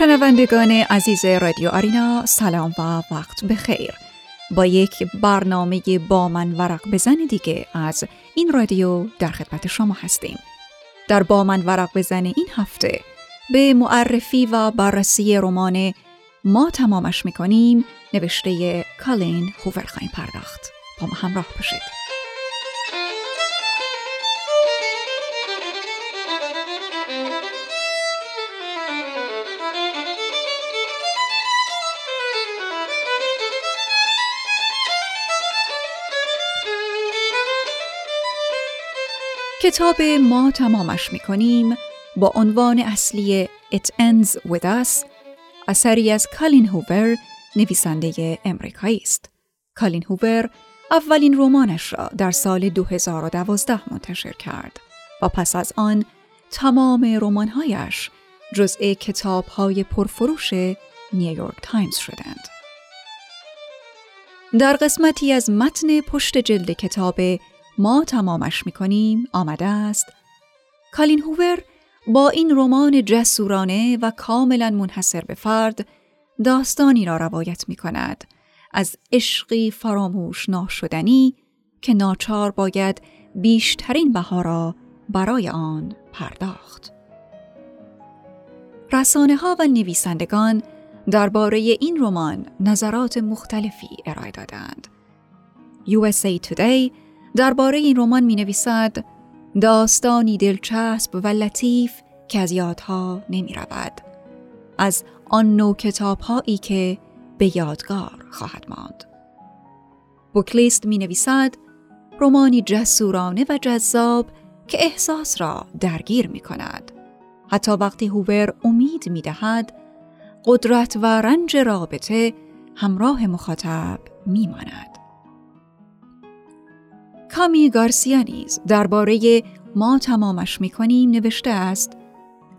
شنوندگان عزیز رادیو آرینا سلام و وقت بخیر. با یک برنامه با من ورق بزن دیگه از این رادیو در خدمت شما هستیم. در با من ورق بزن این هفته به معرفی و بررسی رمان ما تمامش می‌کنیم نوشته کالین هوور خواهیم پرداخت. با ما همراه باشید. کتاب ما تمامش می‌کنیم با عنوان اصلی It Ends With Us اثری از کالین هوور نویسنده امریکایی است. کالین هوور اولین رمانش را در سال 2012 منتشر کرد و پس از آن تمام رمانهایش جزء کتابهای پرفروش نیویورک تایمز شدند. در قسمتی از متن پشت جلد کتاب ما تمامش می‌کنیم آمده است کالین هوور با این رمان جسورانه و کاملا منحصر به فرد داستانی را روایت می کند از عشقی فراموش ناشدنی که ناچار باید بیشترین بها را برای آن پرداخت. رسانه ها و نویسندگان درباره این رمان نظرات مختلفی ارائه دادند. USA Today درباره این رمان می نویسد داستانی دلچسب و لطیف که از یادها نمی رود. از آن نوع کتاب هایی که به یادگار خواهد ماند. بوکلیست می نویسد رومانی جسورانه و جذاب که احساس را درگیر می کند. حتی وقتی هوور امید می دهد قدرت و رنج رابطه همراه مخاطب می ماند. کامی گارسیا نیز درباره ما تمامش می‌کنیم نوشته است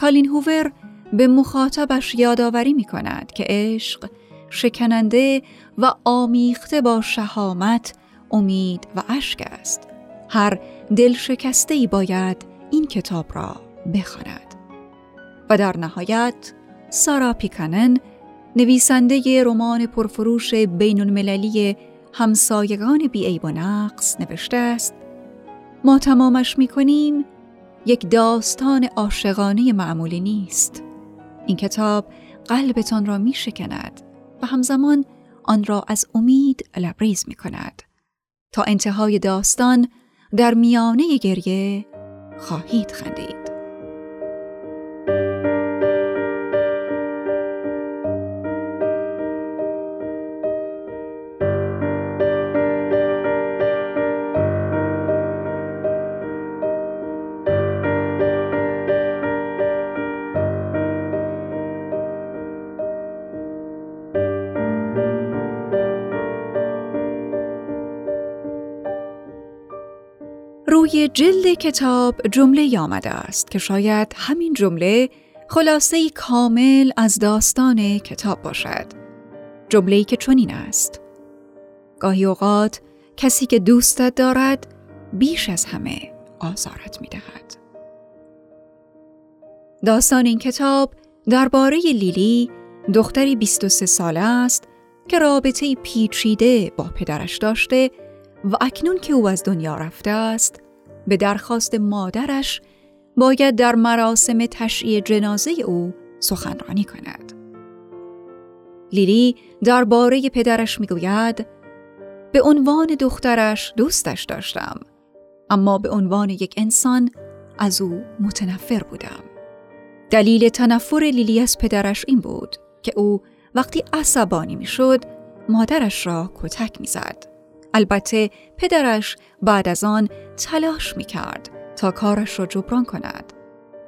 کالین هوور به مخاطبش یادآوری می کند که عشق شکننده و آمیخته با شهامت، امید و اشک است. هر دل شکسته ای باید این کتاب را بخواند. و در نهایت سارا پیکانن نویسنده رمان پرفروش بین المللی همسایگان بیعیب و نقص نوشته است. ما تمامش می کنیم یک داستان عاشقانه معمولی نیست. این کتاب قلبتان را می شکند و همزمان آن را از امید لبریز می کند تا انتهای داستان در میانه گریه خواهید خندید. جلد کتاب جمله آمده است که شاید همین جمله خلاصه کامل از داستان کتاب باشد. جمله که چنین است. گاهی اوقات کسی که دوستت دارد بیش از همه آزارت می دهد. داستان این کتاب درباره لیلی دختری 23 ساله است که رابطه پیچیده با پدرش داشته و اکنون که او از دنیا رفته است به درخواست مادرش باید در مراسم تشییع جنازه او سخنرانی کند. لیلی درباره پدرش می‌گوید به عنوان دخترش دوستش داشتم اما به عنوان یک انسان از او متنفر بودم. دلیل تنفر لیلی از پدرش این بود که او وقتی عصبانی می‌شد مادرش را کتک می‌زد. البته پدرش بعد از آن تلاش می کرد تا کارش را جبران کند.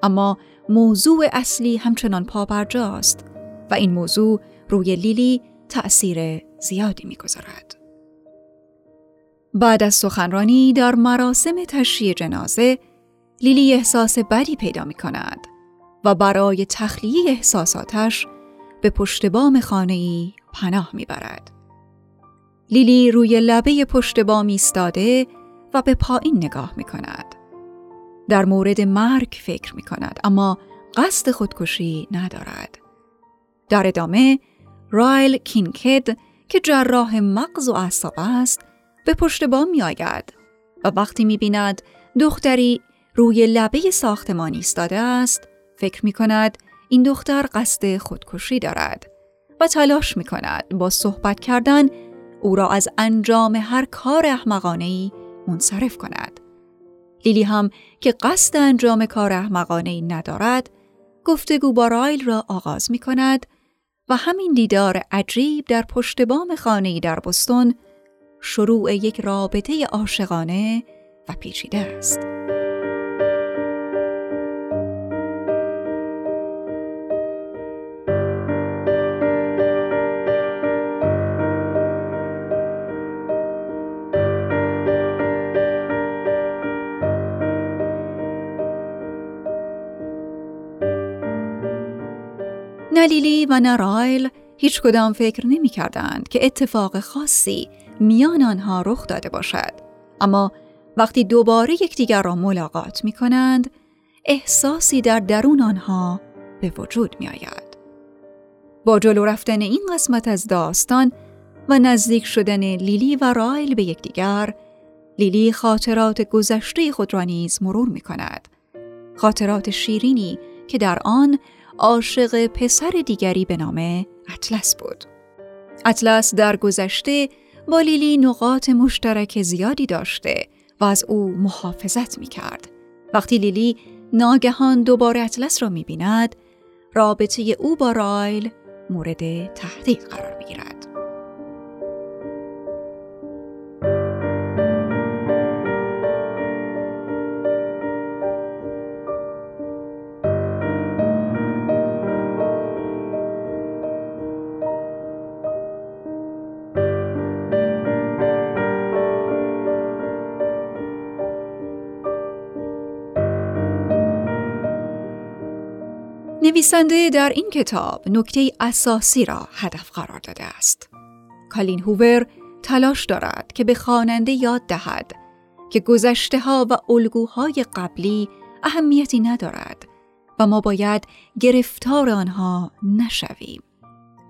اما موضوع اصلی همچنان پابرجاست و این موضوع روی لیلی تأثیر زیادی می‌گذارد. بعد از سخنرانی در مراسم تشییع جنازه لیلی احساس بدی پیدا می کند و برای تخلیه احساساتش به پشت بام خانه ای پناه می برد. لیلی روی لبه پشت بام ایستاده و به پایین نگاه می کند. در مورد مرگ فکر می کند اما قصد خودکشی ندارد. در ادامه رایل کینکد که جراح مغز و اعصاب است به پشت بام می آید و وقتی می بیند دختری روی لبه ساختمان ایستاده است فکر می کند این دختر قصد خودکشی دارد و تلاش می کند با صحبت کردن او را از انجام هر کار احمقانه ای منصرف کند. لیلی هم که قصد انجام کار احمقانه ای ندارد گفتگو با رایل را آغاز می کند و همین دیدار عجیب در پشت بام خانه در بستون شروع یک رابطه عاشقانه و پیچیده است. نه لیلی و نه رایل هیچ کدام فکر نمی کردند که اتفاق خاصی میان آنها رخ داده باشد. اما وقتی دوباره یکدیگر را ملاقات می کنند، احساسی در درون آنها به وجود می آید. با جلو رفتن این قسمت از داستان و نزدیک شدن لیلی و رایل به یکدیگر، لیلی خاطرات گذشته خود را نیز مرور می کند. خاطرات شیرینی که در آن عاشق پسر دیگری به نام اطلس بود. اطلس در گذشته با لیلی نقاط مشترک زیادی داشته و از او محافظت می کرد. وقتی لیلی ناگهان دوباره اطلس را می بیند، رابطه او با رایل مورد تهدید قرار می گیرد. نویسنده در این کتاب نکته اساسی را هدف قرار داده است. کالین هوور تلاش دارد که به خواننده یاد دهد که گذشته ها و الگوهای قبلی اهمیتی ندارد و ما باید گرفتار آنها نشویم.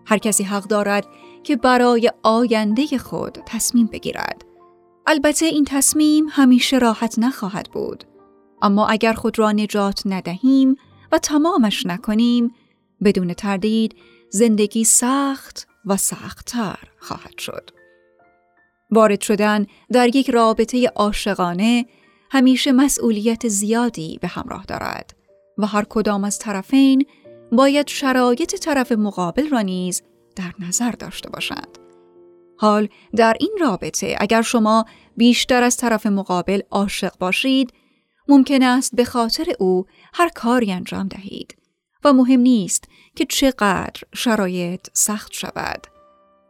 هر کسی حق دارد که برای آینده خود تصمیم بگیرد. البته این تصمیم همیشه راحت نخواهد بود. اما اگر خود را نجات ندهیم و تمامش نکنیم بدون تردید زندگی سخت و سختتر خواهد شد. وارد شدن در یک رابطه عاشقانه همیشه مسئولیت زیادی به همراه دارد و هر کدام از طرفین باید شرایط طرف مقابل را نیز در نظر داشته باشند. حال در این رابطه اگر شما بیشتر از طرف مقابل عاشق باشید ممکن است به خاطر او هر کاری انجام دهید و مهم نیست که چقدر شرایط سخت شود.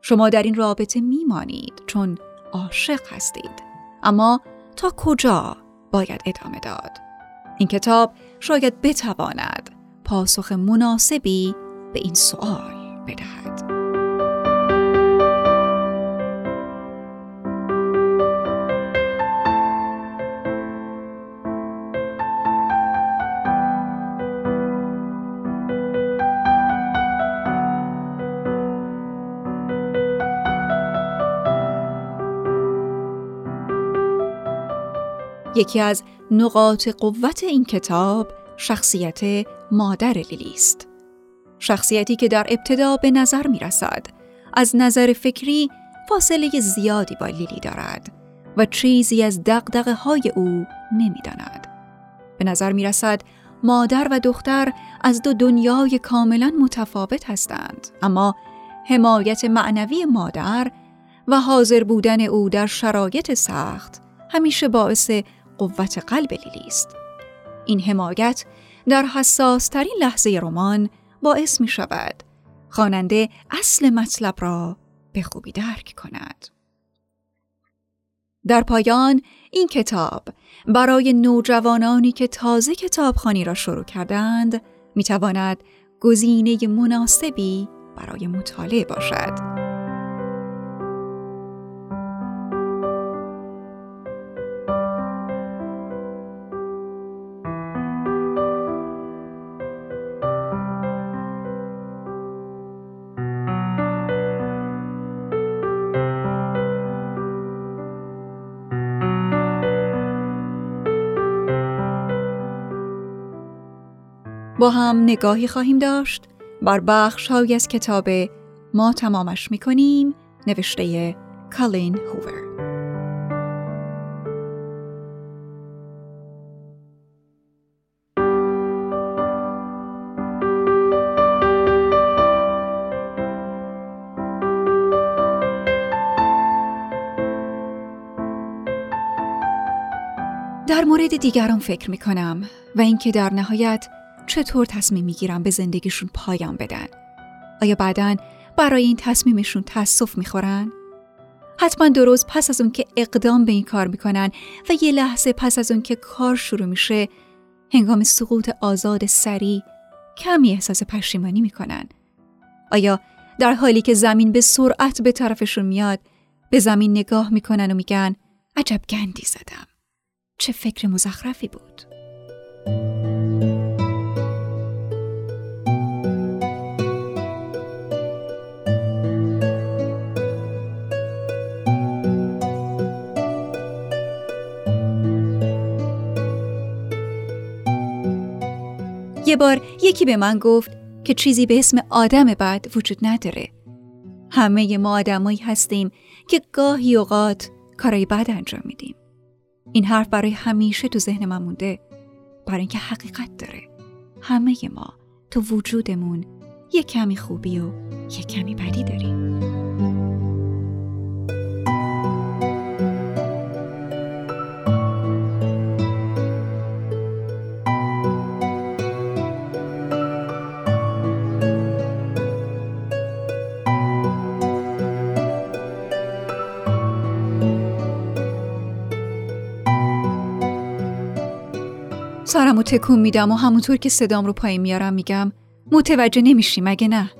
شما در این رابطه میمانید چون عاشق هستید. اما تا کجا باید ادامه داد؟ این کتاب شاید بتواند پاسخ مناسبی به این سوال بدهد. یکی از نقاط قوت این کتاب شخصیت مادر لیلی است. شخصیتی که در ابتدا به نظر می رسد. از نظر فکری فاصله زیادی با لیلی دارد و چیزی از دقدقه های او نمی داند. به نظر می رسد مادر و دختر از دو دنیای کاملا متفاوت هستند اما حمایت معنوی مادر و حاضر بودن او در شرایط سخت همیشه باعث قوت قلب لیلی است. این حمایت در حساس ترین لحظه رمان باعث می شود خواننده اصل مطلب را به خوبی درک کند. در پایان این کتاب برای نوجوانانی که تازه کتابخانی را شروع کردند می تواند گزینه مناسبی برای مطالعه باشد. با هم نگاهی خواهیم داشت. بر بخش از کتاب ما تمامش می‌کنیم. نوشته کالین هوور. در مورد دیگران فکر می کنم و اینکه در نهایت چطور تصمیم می گیرم به زندگیشون پایان بدن. آیا بعدا برای این تصمیمشون تاسف می‌خورن؟ حتما درست پس از اون که اقدام به این کار می‌کنن و یه لحظه پس از اون که کار شروع میشه هنگام سقوط آزاد سری کمی احساس پشیمانی می‌کنن. آیا در حالی که زمین به سرعت به طرفشون میاد به زمین نگاه می‌کنن و میگن عجب گندی زدم. چه فکر مزخرفی بود یه بار یکی به من گفت که چیزی به اسم آدم بد وجود نداره. همه ما آدمایی هستیم که گاهی اوقات کارای بد انجام میدیم. این حرف برای همیشه تو ذهن من مونده. برای اینکه حقیقت داره. همه ما تو وجودمون یه کمی خوبی و یه کمی بدی داریم. سرم و تکون میدم و همونطور که صدام رو پایین میارم میگم متوجه نمیشی مگه نه؟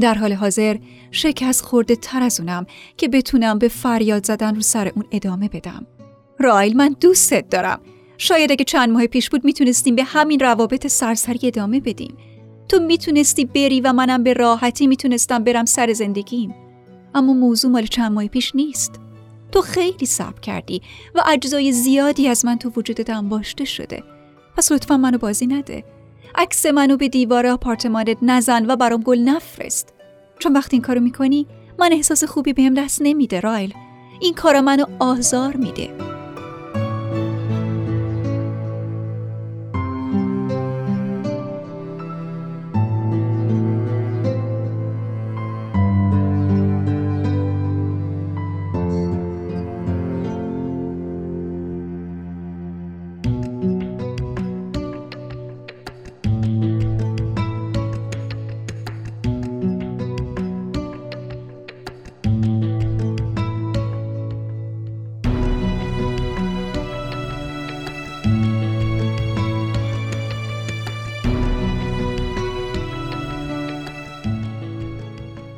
در حال حاضر شکست خورده تر از اونم که بتونم به فریاد زدن رو سر اون ادامه بدم. رایل من دوستت دارم. شاید اگه چند ماه پیش بود می‌تونستیم به همین روابط سرسری ادامه بدیم. تو می‌تونستی بری و منم به راحتی می‌تونستم برم سر زندگیم. اما موضوع مال چند ماه پیش نیست. تو خیلی صبر کردی و اجزای زیادی از من تو وجودت انباشته شده. پس لطفا منو بازی نده. عکس منو به دیوار آپارتمانت نزن و برام گل نفرست. چون وقتی این کارو می‌کنی من احساس خوبی بهم دست نمیده رایل. این کارا منو آزار میده.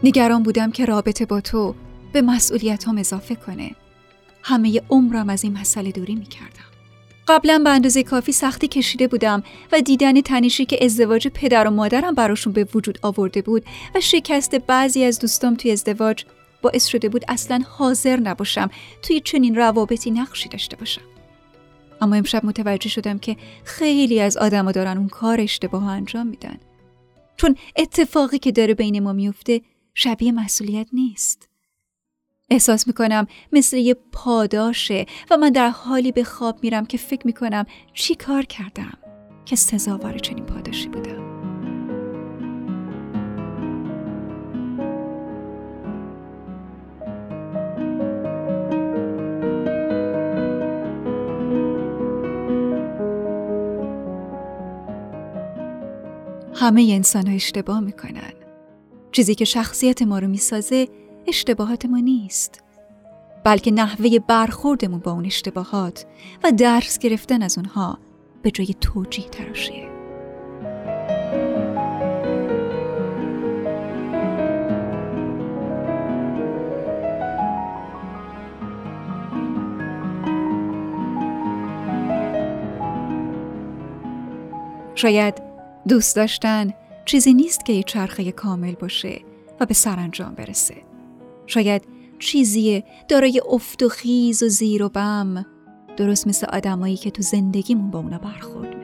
نگران بودم که رابطه با تو به مسئولیت هم اضافه کنه. همه عمرم از این مسئله دوری می کردم. قبلا به اندازه کافی سختی کشیده بودم و دیدن تنیشی که ازدواج پدر و مادرم براشون به وجود آورده بود و شکست بعضی از دوستام توی ازدواج باعث شده بود اصلا حاضر نباشم توی چنین روابطی نقشی داشته باشم. اما امشب متوجه شدم که خیلی از آدما دارن اون کار اشتباه انجام میدن. چون اتفاقی که داره بین ما میفته شبیه مسئولیت نیست. احساس می‌کنم مثل یه پاداشه و من در حالی به خواب میرم که فکر می‌کنم چی کار کردم که سزاوار چنین پاداشی بودم. همه انسان ها اشتباه می‌کنن. چیزی که شخصیت ما رو می‌سازه اشتباهات ما نیست. بلکه نحوه برخوردمون با اون اشتباهات و درس گرفتن از اونها به جای توجیه تراشیه. شاید دوست داشتن چیزی نیست که یه چرخه کامل باشه و به سرانجام برسه. شاید چیزیه دارای افت و خیز و زیر و بم درست مثل آدمایی که تو زندگیمون با اونا برخورد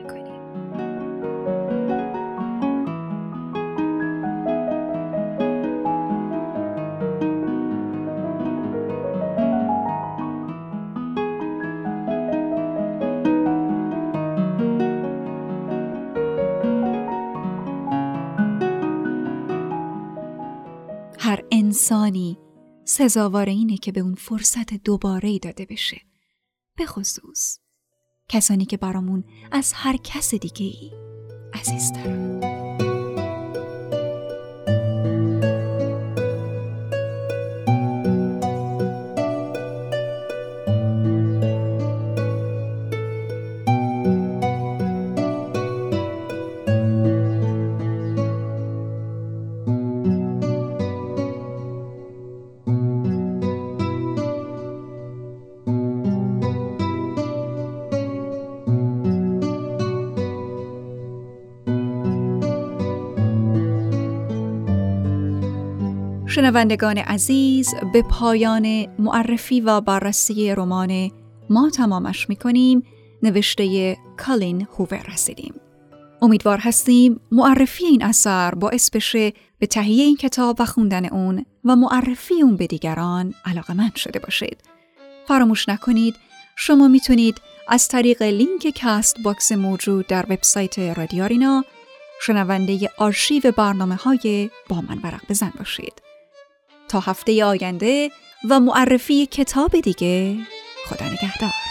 انسانی. سزاوار اینه که به اون فرصت دوباره داده بشه. به خصوص کسانی که برامون از هر کس دیگه ای عزیزترن. شنوندگان عزیز به پایان معرفی و بررسی رمان ما تمامش می‌کنیم نوشته کالین هوور رسیدیم. امیدوار هستیم معرفی این اثر باعث بشه به تهیه این کتاب و خوندن اون و معرفی اون به دیگران علاقه‌مند شده باشید. فراموش نکنید شما می‌تونید از طریق لینک Castbox موجود در وبسایت رادیارینا شنونده آرشیو برنامه های با من ورق بزن باشید. تا هفته آینده و معرفی کتاب دیگه. خدا نگهدار.